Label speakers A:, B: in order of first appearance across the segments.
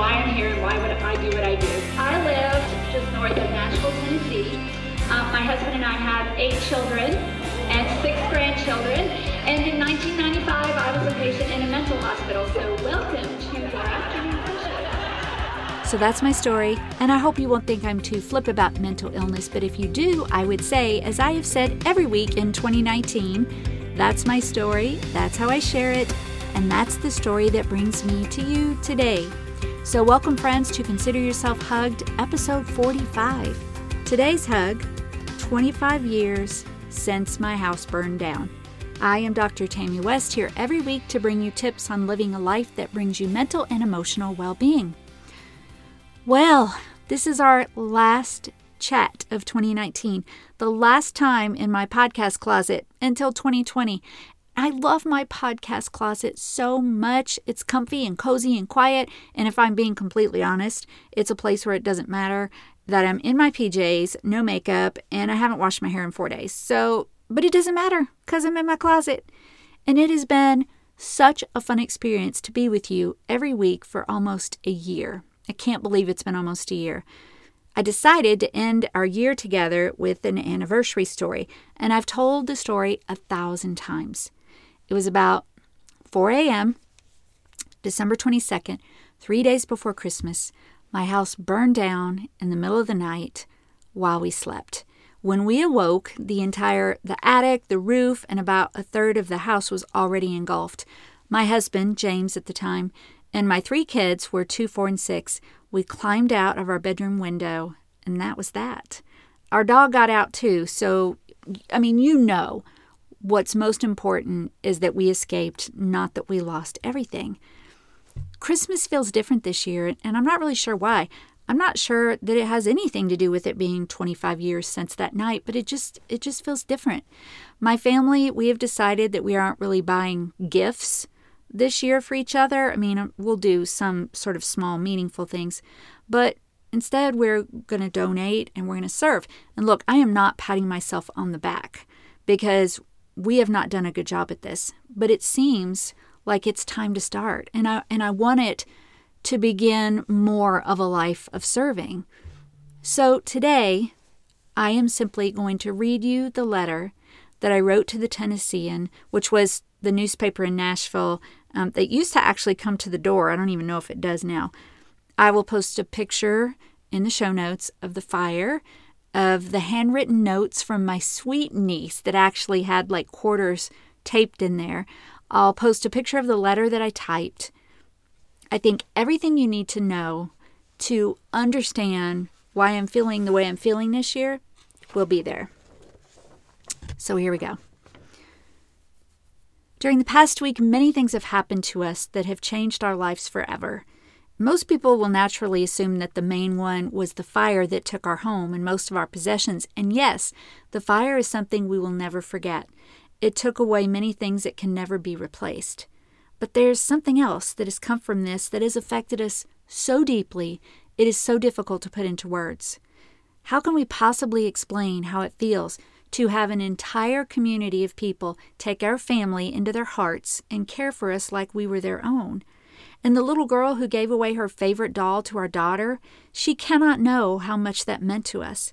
A: why I'm here and why would I do what I do. I live just north of Nashville, Tennessee. Um, my husband and I have eight children and six grandchildren. And in 1995, I was a patient in a mental hospital. So welcome to your afternoon session.
B: So that's my story, and I hope you won't think I'm too flip about mental illness, but if you do, I would say, as I have said every week in 2019, that's my story, that's how I share it, and that's the story that brings me to you today. So, welcome, friends, to Consider Yourself Hugged, episode 45. Today's hug 25 years since my house burned down. I am Dr. Tammy West here every week to bring you tips on living a life that brings you mental and emotional well being. Well, this is our last chat of 2019, the last time in my podcast closet until 2020. I love my podcast closet so much. It's comfy and cozy and quiet. And if I'm being completely honest, it's a place where it doesn't matter that I'm in my PJs, no makeup, and I haven't washed my hair in four days. So, but it doesn't matter because I'm in my closet. And it has been such a fun experience to be with you every week for almost a year. I can't believe it's been almost a year. I decided to end our year together with an anniversary story, and I've told the story a thousand times. It was about 4 a.m., December 22nd, three days before Christmas. My house burned down in the middle of the night while we slept. When we awoke, the entire the attic, the roof, and about a third of the house was already engulfed. My husband, James at the time, and my three kids were 2, 4, and 6. We climbed out of our bedroom window, and that was that. Our dog got out too, so I mean, you know, what's most important is that we escaped, not that we lost everything. Christmas feels different this year, and I'm not really sure why. I'm not sure that it has anything to do with it being 25 years since that night, but it just it just feels different. My family, we have decided that we aren't really buying gifts this year for each other. I mean, we'll do some sort of small meaningful things, but instead we're going to donate and we're going to serve. And look, I am not patting myself on the back because we have not done a good job at this, but it seems like it's time to start. And I and I want it to begin more of a life of serving. So today, I am simply going to read you the letter that I wrote to the Tennessean, which was the newspaper in Nashville um, that used to actually come to the door. I don't even know if it does now. I will post a picture in the show notes of the fire of the handwritten notes from my sweet niece that actually had like quarters taped in there. I'll post a picture of the letter that I typed. I think everything you need to know to understand why I'm feeling the way I'm feeling this year will be there. So here we go. During the past week, many things have happened to us that have changed our lives forever. Most people will naturally assume that the main one was the fire that took our home and most of our possessions. And yes, the fire is something we will never forget. It took away many things that can never be replaced. But there's something else that has come from this that has affected us so deeply, it is so difficult to put into words. How can we possibly explain how it feels to have an entire community of people take our family into their hearts and care for us like we were their own? And the little girl who gave away her favorite doll to our daughter, she cannot know how much that meant to us.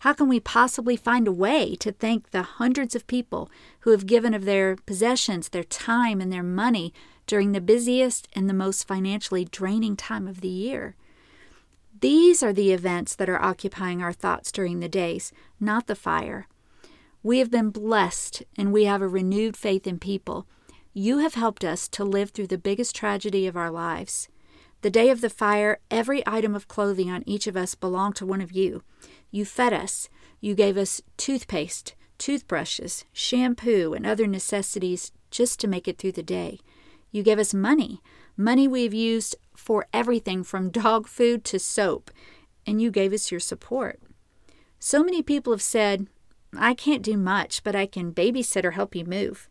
B: How can we possibly find a way to thank the hundreds of people who have given of their possessions, their time, and their money during the busiest and the most financially draining time of the year? These are the events that are occupying our thoughts during the days, not the fire. We have been blessed and we have a renewed faith in people you have helped us to live through the biggest tragedy of our lives. The day of the fire, every item of clothing on each of us belonged to one of you. You fed us. You gave us toothpaste, toothbrushes, shampoo, and other necessities just to make it through the day. You gave us money, money we've used for everything from dog food to soap, and you gave us your support. So many people have said, I can't do much, but I can babysit or help you move.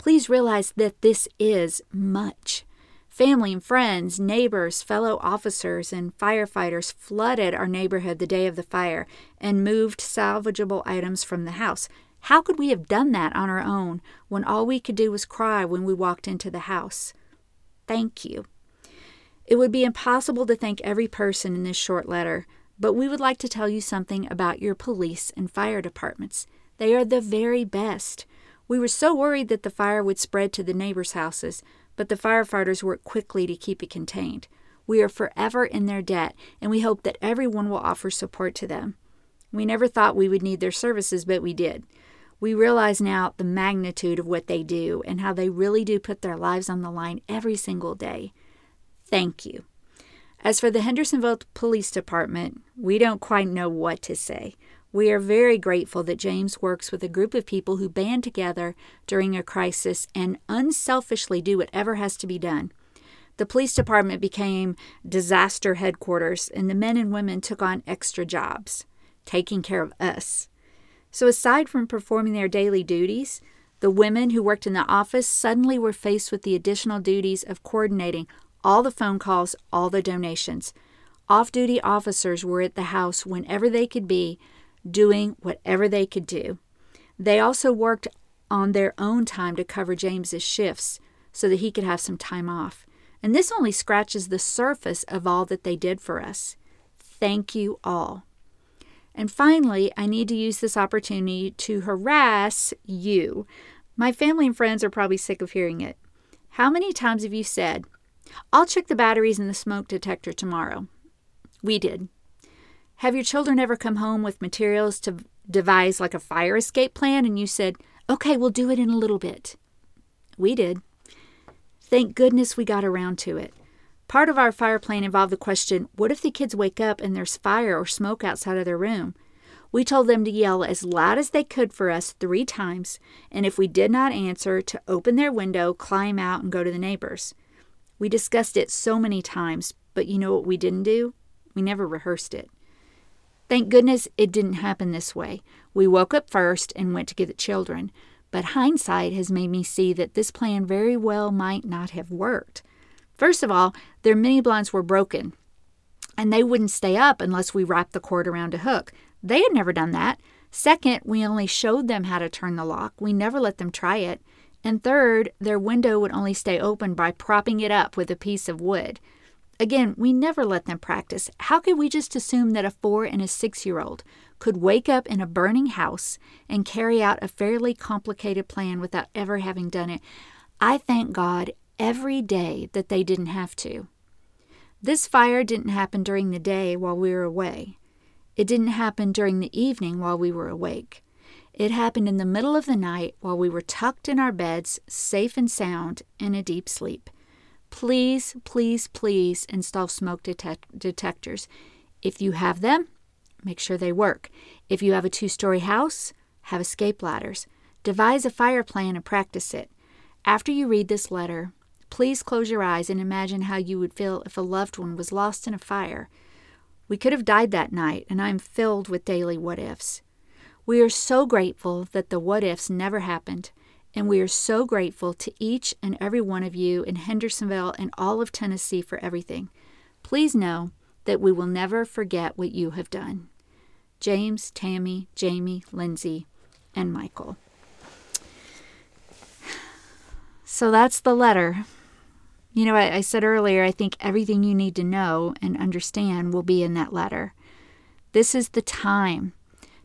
B: Please realize that this is much. Family and friends, neighbors, fellow officers, and firefighters flooded our neighborhood the day of the fire and moved salvageable items from the house. How could we have done that on our own when all we could do was cry when we walked into the house? Thank you. It would be impossible to thank every person in this short letter, but we would like to tell you something about your police and fire departments. They are the very best. We were so worried that the fire would spread to the neighbors' houses, but the firefighters worked quickly to keep it contained. We are forever in their debt, and we hope that everyone will offer support to them. We never thought we would need their services, but we did. We realize now the magnitude of what they do and how they really do put their lives on the line every single day. Thank you. As for the Hendersonville Police Department, we don't quite know what to say. We are very grateful that James works with a group of people who band together during a crisis and unselfishly do whatever has to be done. The police department became disaster headquarters, and the men and women took on extra jobs, taking care of us. So, aside from performing their daily duties, the women who worked in the office suddenly were faced with the additional duties of coordinating all the phone calls, all the donations. Off duty officers were at the house whenever they could be, doing whatever they could do. They also worked on their own time to cover James's shifts so that he could have some time off. And this only scratches the surface of all that they did for us. Thank you all. And finally, I need to use this opportunity to harass you. My family and friends are probably sick of hearing it. How many times have you said, I'll check the batteries in the smoke detector tomorrow? We did. Have your children ever come home with materials to devise like a fire escape plan and you said, okay, we'll do it in a little bit? We did. Thank goodness we got around to it. Part of our fire plan involved the question what if the kids wake up and there's fire or smoke outside of their room? We told them to yell as loud as they could for us three times, and if we did not answer, to open their window, climb out, and go to the neighbors. We discussed it so many times, but you know what we didn't do? We never rehearsed it. Thank goodness it didn't happen this way. We woke up first and went to get the children, but hindsight has made me see that this plan very well might not have worked. First of all, their mini blinds were broken, and they wouldn't stay up unless we wrapped the cord around a hook. They had never done that. Second, we only showed them how to turn the lock. We never let them try it. And third, their window would only stay open by propping it up with a piece of wood. Again, we never let them practice. How could we just assume that a four and a six year old could wake up in a burning house and carry out a fairly complicated plan without ever having done it? I thank God every day that they didn't have to. This fire didn't happen during the day while we were away. It didn't happen during the evening while we were awake. It happened in the middle of the night while we were tucked in our beds, safe and sound, in a deep sleep. Please, please, please install smoke detect- detectors. If you have them, make sure they work. If you have a two story house, have escape ladders. Devise a fire plan and practice it. After you read this letter, Please close your eyes and imagine how you would feel if a loved one was lost in a fire. We could have died that night, and I am filled with daily what ifs. We are so grateful that the what ifs never happened, and we are so grateful to each and every one of you in Hendersonville and all of Tennessee for everything. Please know that we will never forget what you have done. James, Tammy, Jamie, Lindsay, and Michael. So that's the letter. You know, I, I said earlier, I think everything you need to know and understand will be in that letter. This is the time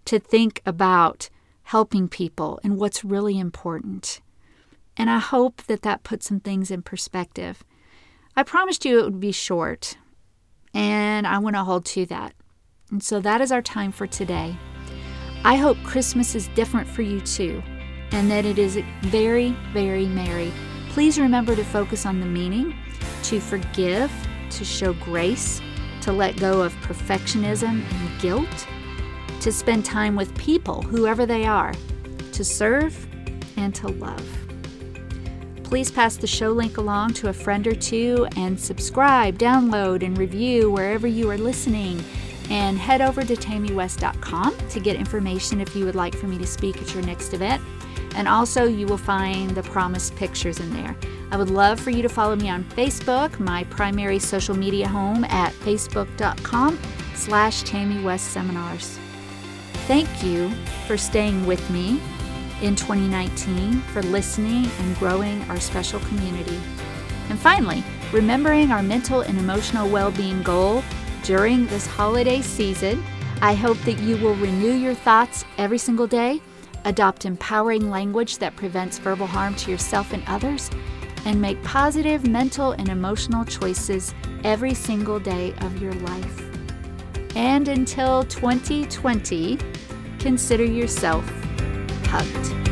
B: to think about helping people and what's really important. And I hope that that puts some things in perspective. I promised you it would be short, and I want to hold to that. And so that is our time for today. I hope Christmas is different for you too, and that it is very, very merry Please remember to focus on the meaning, to forgive, to show grace, to let go of perfectionism and guilt, to spend time with people, whoever they are, to serve and to love. Please pass the show link along to a friend or two and subscribe, download, and review wherever you are listening. And head over to tammywest.com to get information if you would like for me to speak at your next event. And also, you will find the promised pictures in there. I would love for you to follow me on Facebook, my primary social media home at facebook.com slash Tammy West Seminars. Thank you for staying with me in 2019, for listening and growing our special community. And finally, remembering our mental and emotional well being goal during this holiday season, I hope that you will renew your thoughts every single day, adopt empowering language that prevents verbal harm to yourself and others, and make positive mental and emotional choices every single day of your life. And until 2020, consider yourself hugged.